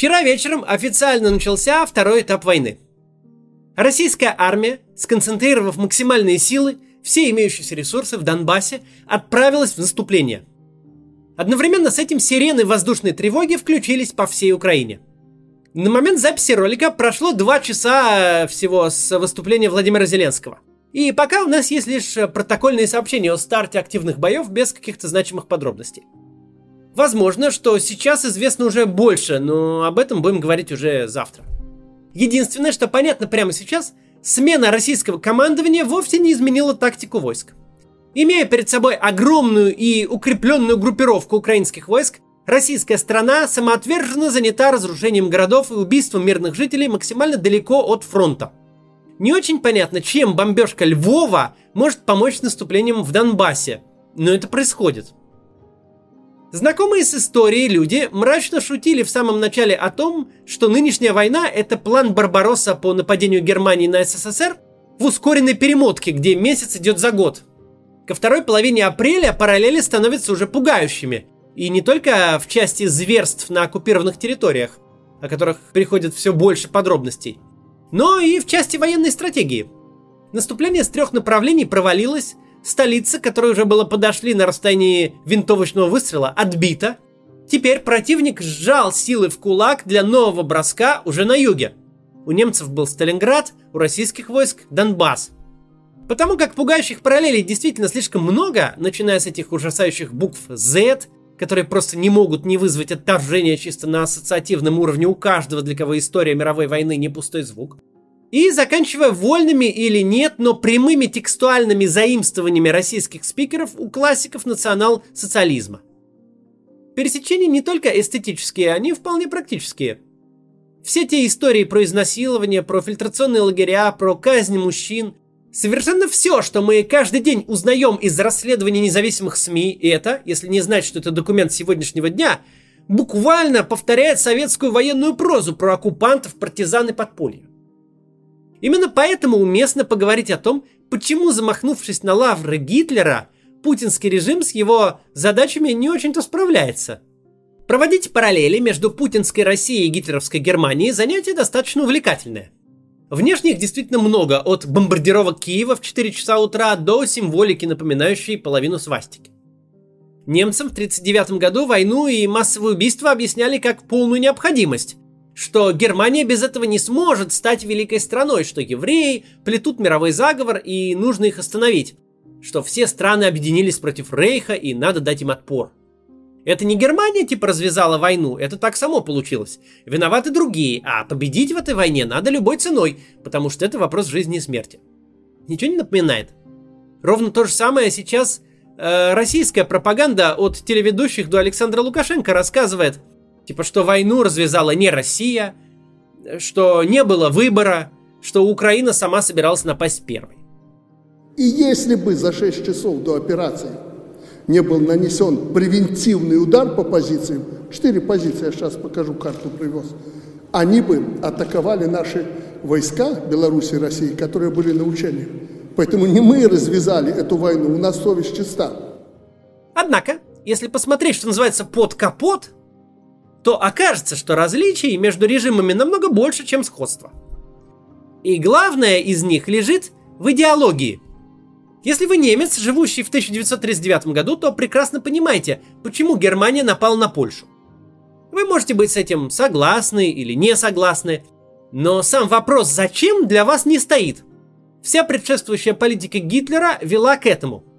Вчера вечером официально начался второй этап войны. Российская армия, сконцентрировав максимальные силы, все имеющиеся ресурсы в Донбассе, отправилась в наступление. Одновременно с этим сирены воздушной тревоги включились по всей Украине. На момент записи ролика прошло два часа всего с выступления Владимира Зеленского. И пока у нас есть лишь протокольные сообщения о старте активных боев без каких-то значимых подробностей. Возможно, что сейчас известно уже больше, но об этом будем говорить уже завтра. Единственное, что понятно прямо сейчас, смена российского командования вовсе не изменила тактику войск. Имея перед собой огромную и укрепленную группировку украинских войск, российская страна самоотверженно занята разрушением городов и убийством мирных жителей максимально далеко от фронта. Не очень понятно, чем бомбежка Львова может помочь наступлением в Донбассе, но это происходит – Знакомые с историей люди мрачно шутили в самом начале о том, что нынешняя война – это план Барбаросса по нападению Германии на СССР в ускоренной перемотке, где месяц идет за год. Ко второй половине апреля параллели становятся уже пугающими. И не только в части зверств на оккупированных территориях, о которых приходит все больше подробностей, но и в части военной стратегии. Наступление с трех направлений провалилось, Столица, которой уже было подошли на расстоянии винтовочного выстрела, отбита. Теперь противник сжал силы в кулак для нового броска уже на юге. У немцев был Сталинград, у российских войск Донбасс. Потому как пугающих параллелей действительно слишком много, начиная с этих ужасающих букв Z, которые просто не могут не вызвать отторжения чисто на ассоциативном уровне у каждого, для кого история мировой войны не пустой звук – и заканчивая вольными или нет, но прямыми текстуальными заимствованиями российских спикеров у классиков национал-социализма. Пересечения не только эстетические, они вполне практические. Все те истории про изнасилование, про фильтрационные лагеря, про казнь мужчин, совершенно все, что мы каждый день узнаем из расследований независимых СМИ, и это, если не знать, что это документ сегодняшнего дня, буквально повторяет советскую военную прозу про оккупантов, партизан и подполье. Именно поэтому уместно поговорить о том, почему, замахнувшись на лавры Гитлера, путинский режим с его задачами не очень-то справляется. Проводить параллели между путинской Россией и гитлеровской Германией занятие достаточно увлекательное. Внешне их действительно много, от бомбардировок Киева в 4 часа утра до символики, напоминающей половину свастики. Немцам в 1939 году войну и массовые убийства объясняли как полную необходимость, что Германия без этого не сможет стать великой страной, что евреи плетут мировой заговор и нужно их остановить, что все страны объединились против Рейха и надо дать им отпор. Это не Германия типа развязала войну, это так само получилось. Виноваты другие, а победить в этой войне надо любой ценой, потому что это вопрос жизни и смерти. Ничего не напоминает? Ровно то же самое сейчас э, российская пропаганда от телеведущих до Александра Лукашенко рассказывает – Типа, что войну развязала не Россия, что не было выбора, что Украина сама собиралась напасть первой. И если бы за 6 часов до операции не был нанесен превентивный удар по позициям, четыре позиции, я сейчас покажу, карту привез, они бы атаковали наши войска Беларуси и России, которые были на учениях. Поэтому не мы развязали эту войну, у нас совесть чиста. Однако, если посмотреть, что называется под капот, то окажется, что различий между режимами намного больше, чем сходства. И главное из них лежит в идеологии. Если вы немец, живущий в 1939 году, то прекрасно понимаете, почему Германия напала на Польшу. Вы можете быть с этим согласны или не согласны, но сам вопрос «зачем» для вас не стоит. Вся предшествующая политика Гитлера вела к этому –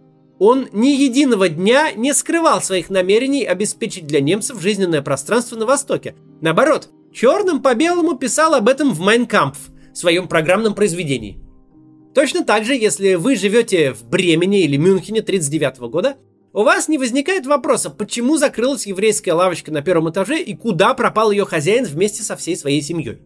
он ни единого дня не скрывал своих намерений обеспечить для немцев жизненное пространство на Востоке. Наоборот, черным по белому писал об этом в Майнкампф, своем программном произведении. Точно так же, если вы живете в Бремене или Мюнхене 1939 года, у вас не возникает вопроса, почему закрылась еврейская лавочка на первом этаже и куда пропал ее хозяин вместе со всей своей семьей.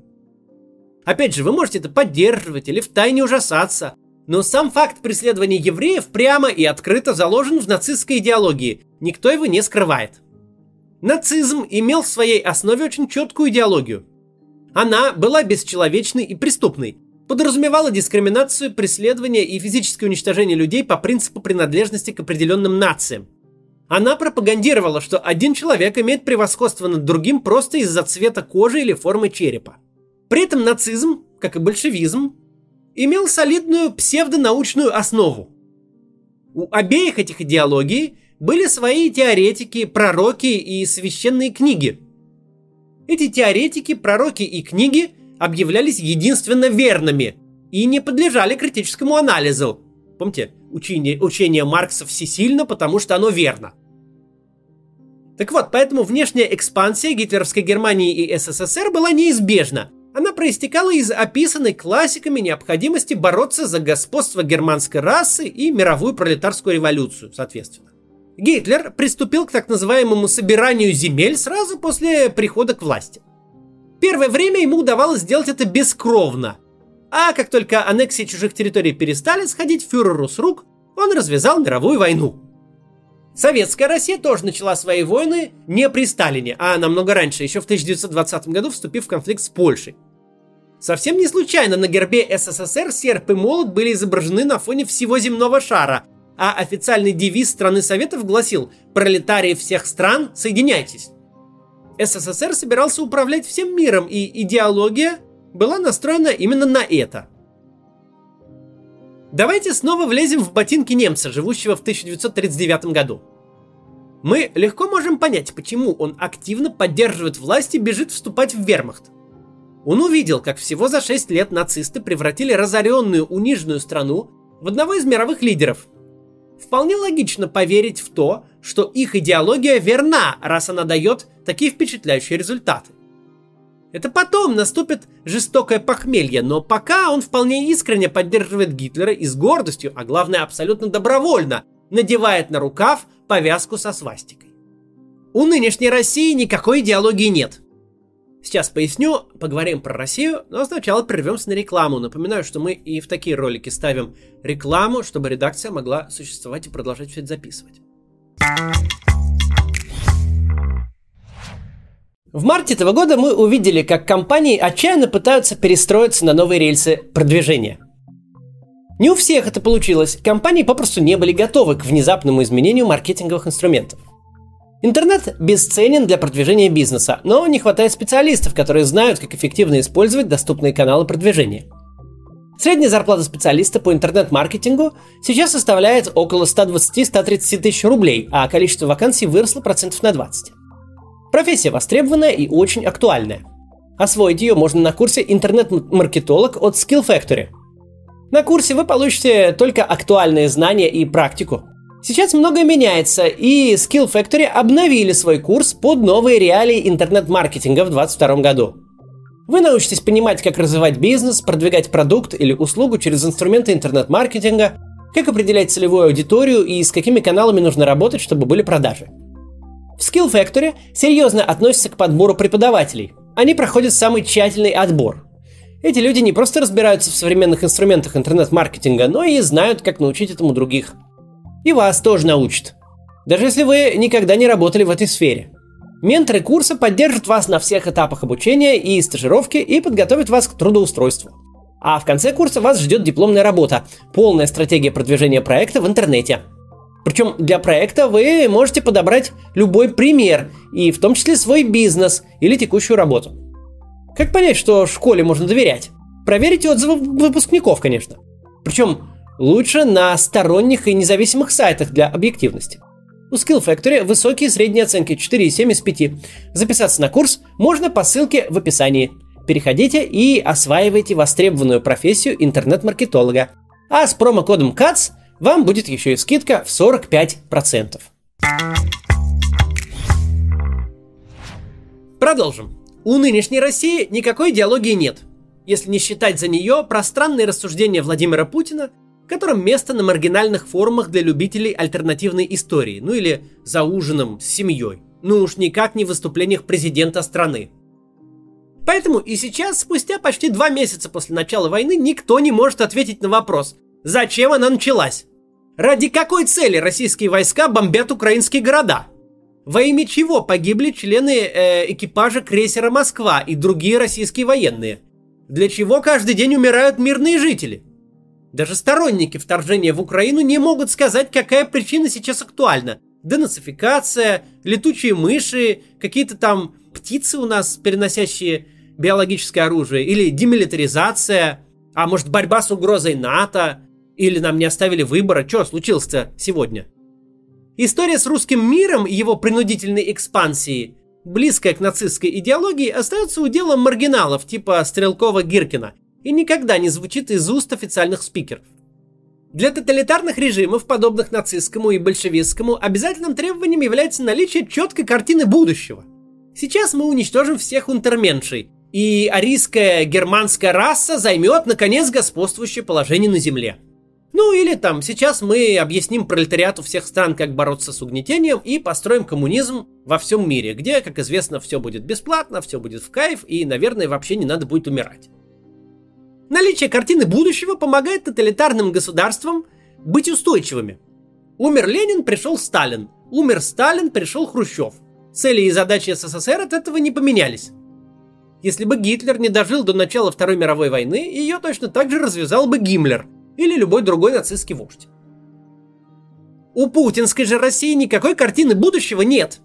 Опять же, вы можете это поддерживать или втайне ужасаться, но сам факт преследования евреев прямо и открыто заложен в нацистской идеологии, никто его не скрывает. Нацизм имел в своей основе очень четкую идеологию. Она была бесчеловечной и преступной, подразумевала дискриминацию, преследование и физическое уничтожение людей по принципу принадлежности к определенным нациям. Она пропагандировала, что один человек имеет превосходство над другим просто из-за цвета кожи или формы черепа. При этом нацизм, как и большевизм, имел солидную псевдонаучную основу. У обеих этих идеологий были свои теоретики, пророки и священные книги. Эти теоретики, пророки и книги объявлялись единственно верными и не подлежали критическому анализу. Помните, учение, учение Маркса всесильно, потому что оно верно. Так вот, поэтому внешняя экспансия гитлеровской Германии и СССР была неизбежна. Она проистекала из описанной классиками необходимости бороться за господство германской расы и мировую пролетарскую революцию, соответственно. Гитлер приступил к так называемому собиранию земель сразу после прихода к власти. Первое время ему удавалось сделать это бескровно. А как только аннексии чужих территорий перестали сходить фюреру с рук, он развязал мировую войну. Советская Россия тоже начала свои войны не при Сталине, а намного раньше, еще в 1920 году вступив в конфликт с Польшей. Совсем не случайно на гербе СССР серп и молот были изображены на фоне всего земного шара, а официальный девиз страны Советов гласил «Пролетарии всех стран, соединяйтесь». СССР собирался управлять всем миром, и идеология была настроена именно на это. Давайте снова влезем в ботинки немца, живущего в 1939 году. Мы легко можем понять, почему он активно поддерживает власть и бежит вступать в вермахт. Он увидел, как всего за 6 лет нацисты превратили разоренную, униженную страну в одного из мировых лидеров – Вполне логично поверить в то, что их идеология верна, раз она дает такие впечатляющие результаты. Это потом наступит жестокое похмелье, но пока он вполне искренне поддерживает Гитлера и с гордостью, а главное абсолютно добровольно, надевает на рукав повязку со свастикой. У нынешней России никакой идеологии нет – Сейчас поясню, поговорим про Россию, но сначала прервемся на рекламу. Напоминаю, что мы и в такие ролики ставим рекламу, чтобы редакция могла существовать и продолжать все это записывать. В марте этого года мы увидели, как компании отчаянно пытаются перестроиться на новые рельсы продвижения. Не у всех это получилось, компании попросту не были готовы к внезапному изменению маркетинговых инструментов. Интернет бесценен для продвижения бизнеса, но не хватает специалистов, которые знают, как эффективно использовать доступные каналы продвижения. Средняя зарплата специалиста по интернет-маркетингу сейчас составляет около 120-130 тысяч рублей, а количество вакансий выросло процентов на 20. Профессия востребованная и очень актуальная. Освоить ее можно на курсе «Интернет-маркетолог» от Skill Factory. На курсе вы получите только актуальные знания и практику – Сейчас многое меняется, и Skill Factory обновили свой курс под новые реалии интернет-маркетинга в 2022 году. Вы научитесь понимать, как развивать бизнес, продвигать продукт или услугу через инструменты интернет-маркетинга, как определять целевую аудиторию и с какими каналами нужно работать, чтобы были продажи. В Skill Factory серьезно относятся к подбору преподавателей. Они проходят самый тщательный отбор. Эти люди не просто разбираются в современных инструментах интернет-маркетинга, но и знают, как научить этому других – и вас тоже научат. Даже если вы никогда не работали в этой сфере. Менторы курса поддержат вас на всех этапах обучения и стажировки и подготовят вас к трудоустройству. А в конце курса вас ждет дипломная работа, полная стратегия продвижения проекта в интернете. Причем для проекта вы можете подобрать любой пример, и в том числе свой бизнес или текущую работу. Как понять, что школе можно доверять? Проверите отзывы выпускников, конечно. Причем Лучше на сторонних и независимых сайтах для объективности. У Skill Factory высокие средние оценки 4,7 из 5. Записаться на курс можно по ссылке в описании. Переходите и осваивайте востребованную профессию интернет-маркетолога. А с промокодом CATS вам будет еще и скидка в 45%. Продолжим. У нынешней России никакой идеологии нет. Если не считать за нее пространные рассуждения Владимира Путина которым место на маргинальных форумах для любителей альтернативной истории, ну или за ужином с семьей. Ну уж никак не в выступлениях президента страны. Поэтому и сейчас, спустя почти два месяца после начала войны, никто не может ответить на вопрос, зачем она началась? Ради какой цели российские войска бомбят украинские города? Во имя чего погибли члены э, экипажа крейсера «Москва» и другие российские военные? Для чего каждый день умирают мирные жители? Даже сторонники вторжения в Украину не могут сказать, какая причина сейчас актуальна. денацификация, летучие мыши, какие-то там птицы у нас, переносящие биологическое оружие, или демилитаризация, а может борьба с угрозой НАТО, или нам не оставили выбора, что случилось-то сегодня? История с русским миром и его принудительной экспансией, близкая к нацистской идеологии, остается уделом маргиналов типа Стрелкова-Гиркина и никогда не звучит из уст официальных спикеров. Для тоталитарных режимов, подобных нацистскому и большевистскому, обязательным требованием является наличие четкой картины будущего. Сейчас мы уничтожим всех унтерменшей, и арийская германская раса займет, наконец, господствующее положение на Земле. Ну или там, сейчас мы объясним пролетариату всех стран, как бороться с угнетением и построим коммунизм во всем мире, где, как известно, все будет бесплатно, все будет в кайф и, наверное, вообще не надо будет умирать. Наличие картины будущего помогает тоталитарным государствам быть устойчивыми. Умер Ленин, пришел Сталин. Умер Сталин, пришел Хрущев. Цели и задачи СССР от этого не поменялись. Если бы Гитлер не дожил до начала Второй мировой войны, ее точно так же развязал бы Гиммлер или любой другой нацистский вождь. У путинской же России никакой картины будущего нет.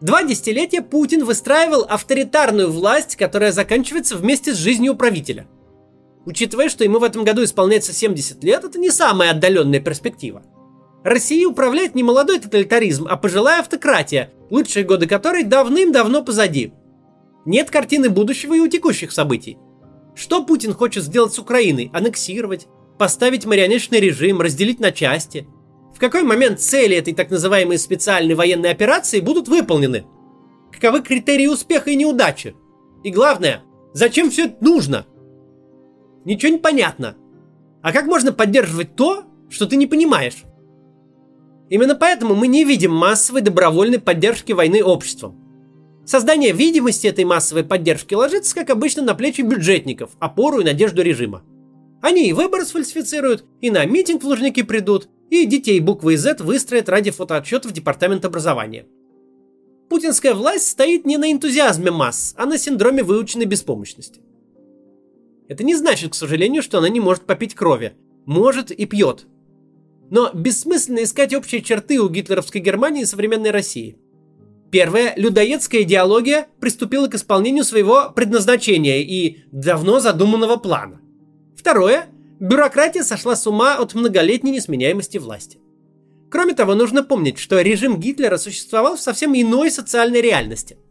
Два десятилетия Путин выстраивал авторитарную власть, которая заканчивается вместе с жизнью правителя. Учитывая, что ему в этом году исполняется 70 лет, это не самая отдаленная перспектива. Россией управляет не молодой тоталитаризм, а пожилая автократия, лучшие годы которой давным-давно позади. Нет картины будущего и у текущих событий. Что Путин хочет сделать с Украиной? Аннексировать? Поставить марионеточный режим? Разделить на части? В какой момент цели этой так называемой специальной военной операции будут выполнены? Каковы критерии успеха и неудачи? И главное, зачем все это нужно? Ничего не понятно. А как можно поддерживать то, что ты не понимаешь? Именно поэтому мы не видим массовой добровольной поддержки войны обществом. Создание видимости этой массовой поддержки ложится, как обычно, на плечи бюджетников, опору и надежду режима. Они и выборы сфальсифицируют, и на митинг в Лужники придут, и детей буквы Z выстроят ради фотоотчетов Департамента образования. Путинская власть стоит не на энтузиазме масс, а на синдроме выученной беспомощности. Это не значит, к сожалению, что она не может попить крови. Может и пьет. Но бессмысленно искать общие черты у гитлеровской Германии и современной России. Первое. Людоедская идеология приступила к исполнению своего предназначения и давно задуманного плана. Второе. Бюрократия сошла с ума от многолетней несменяемости власти. Кроме того, нужно помнить, что режим Гитлера существовал в совсем иной социальной реальности –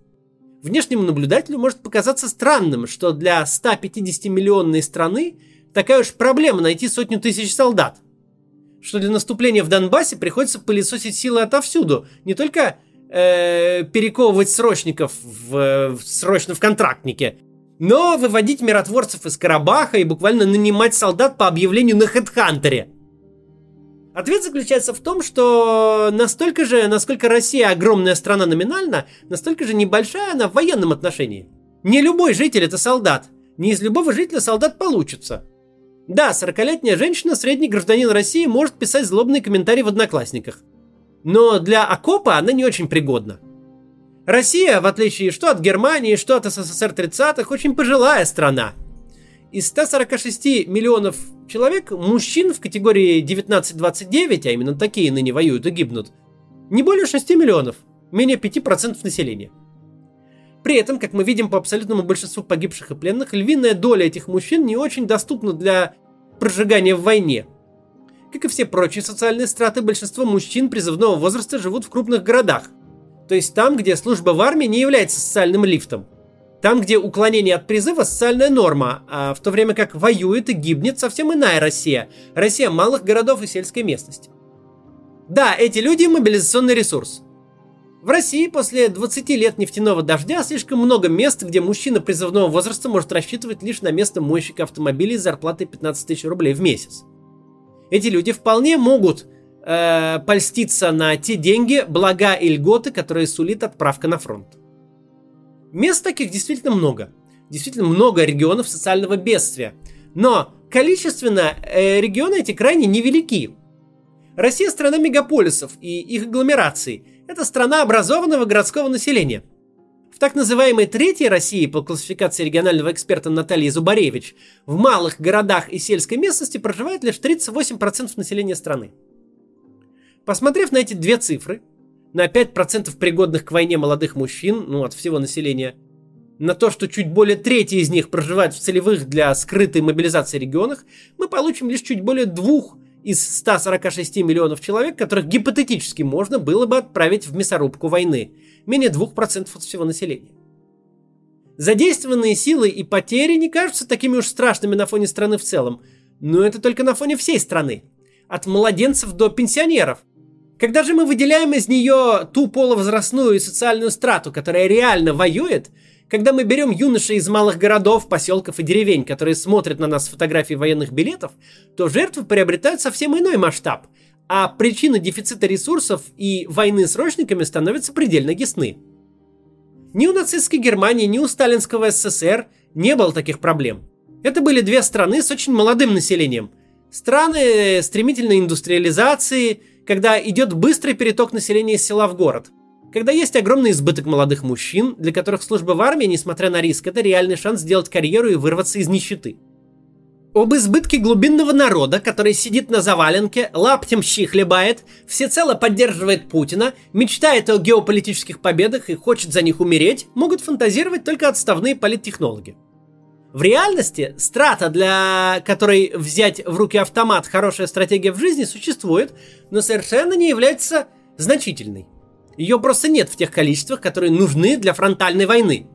Внешнему наблюдателю может показаться странным, что для 150-миллионной страны такая уж проблема найти сотню тысяч солдат. Что для наступления в Донбассе приходится пылесосить силы отовсюду, не только э, перековывать срочников в, в, срочно в контрактнике, но выводить миротворцев из Карабаха и буквально нанимать солдат по объявлению на Хедхантере – Ответ заключается в том, что настолько же, насколько Россия огромная страна номинально, настолько же небольшая она в военном отношении. Не любой житель это солдат. Не из любого жителя солдат получится. Да, 40-летняя женщина, средний гражданин России, может писать злобные комментарии в Одноклассниках. Но для окопа она не очень пригодна. Россия, в отличие что от Германии, что от СССР 30-х, очень пожилая страна. Из 146 миллионов человек, мужчин в категории 19-29, а именно такие ныне воюют и гибнут, не более 6 миллионов, менее 5% населения. При этом, как мы видим по абсолютному большинству погибших и пленных, львиная доля этих мужчин не очень доступна для прожигания в войне. Как и все прочие социальные страты, большинство мужчин призывного возраста живут в крупных городах. То есть там, где служба в армии не является социальным лифтом. Там, где уклонение от призыва социальная норма, а в то время как воюет и гибнет совсем иная Россия. Россия малых городов и сельской местности. Да, эти люди мобилизационный ресурс. В России после 20 лет нефтяного дождя слишком много мест, где мужчина призывного возраста может рассчитывать лишь на место мойщика автомобилей с зарплатой 15 тысяч рублей в месяц. Эти люди вполне могут э, польститься на те деньги, блага и льготы, которые сулит отправка на фронт. Мест таких действительно много. Действительно много регионов социального бедствия. Но количественно э, регионы эти крайне невелики. Россия страна мегаполисов и их агломераций. Это страна образованного городского населения. В так называемой Третьей России по классификации регионального эксперта Натальи Зубаревич в малых городах и сельской местности проживает лишь 38% населения страны. Посмотрев на эти две цифры, на 5% пригодных к войне молодых мужчин, ну, от всего населения, на то, что чуть более трети из них проживают в целевых для скрытой мобилизации регионах, мы получим лишь чуть более двух из 146 миллионов человек, которых гипотетически можно было бы отправить в мясорубку войны. Менее 2% от всего населения. Задействованные силы и потери не кажутся такими уж страшными на фоне страны в целом, но это только на фоне всей страны. От младенцев до пенсионеров. Когда же мы выделяем из нее ту полувозрастную и социальную страту, которая реально воюет, когда мы берем юношей из малых городов, поселков и деревень, которые смотрят на нас с фотографий военных билетов, то жертвы приобретают совсем иной масштаб, а причины дефицита ресурсов и войны с срочниками становятся предельно ясны. Ни у нацистской Германии, ни у сталинского СССР не было таких проблем. Это были две страны с очень молодым населением. Страны стремительной индустриализации, когда идет быстрый переток населения из села в город. Когда есть огромный избыток молодых мужчин, для которых служба в армии, несмотря на риск, это реальный шанс сделать карьеру и вырваться из нищеты. Об избытке глубинного народа, который сидит на заваленке, лаптем щи хлебает, всецело поддерживает Путина, мечтает о геополитических победах и хочет за них умереть, могут фантазировать только отставные политтехнологи. В реальности страта, для которой взять в руки автомат хорошая стратегия в жизни, существует, но совершенно не является значительной. Ее просто нет в тех количествах, которые нужны для фронтальной войны.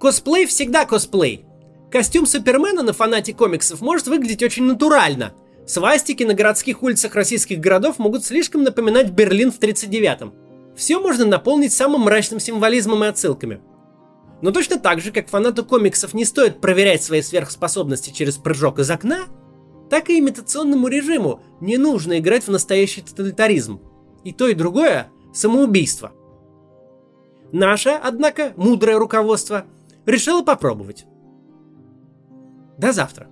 Косплей всегда косплей – Костюм Супермена на фанате комиксов может выглядеть очень натурально. Свастики на городских улицах российских городов могут слишком напоминать Берлин в 39-м. Все можно наполнить самым мрачным символизмом и отсылками. Но точно так же, как фанату комиксов не стоит проверять свои сверхспособности через прыжок из окна, так и имитационному режиму не нужно играть в настоящий тоталитаризм. И то, и другое – самоубийство. Наше, однако, мудрое руководство решило попробовать. До завтра.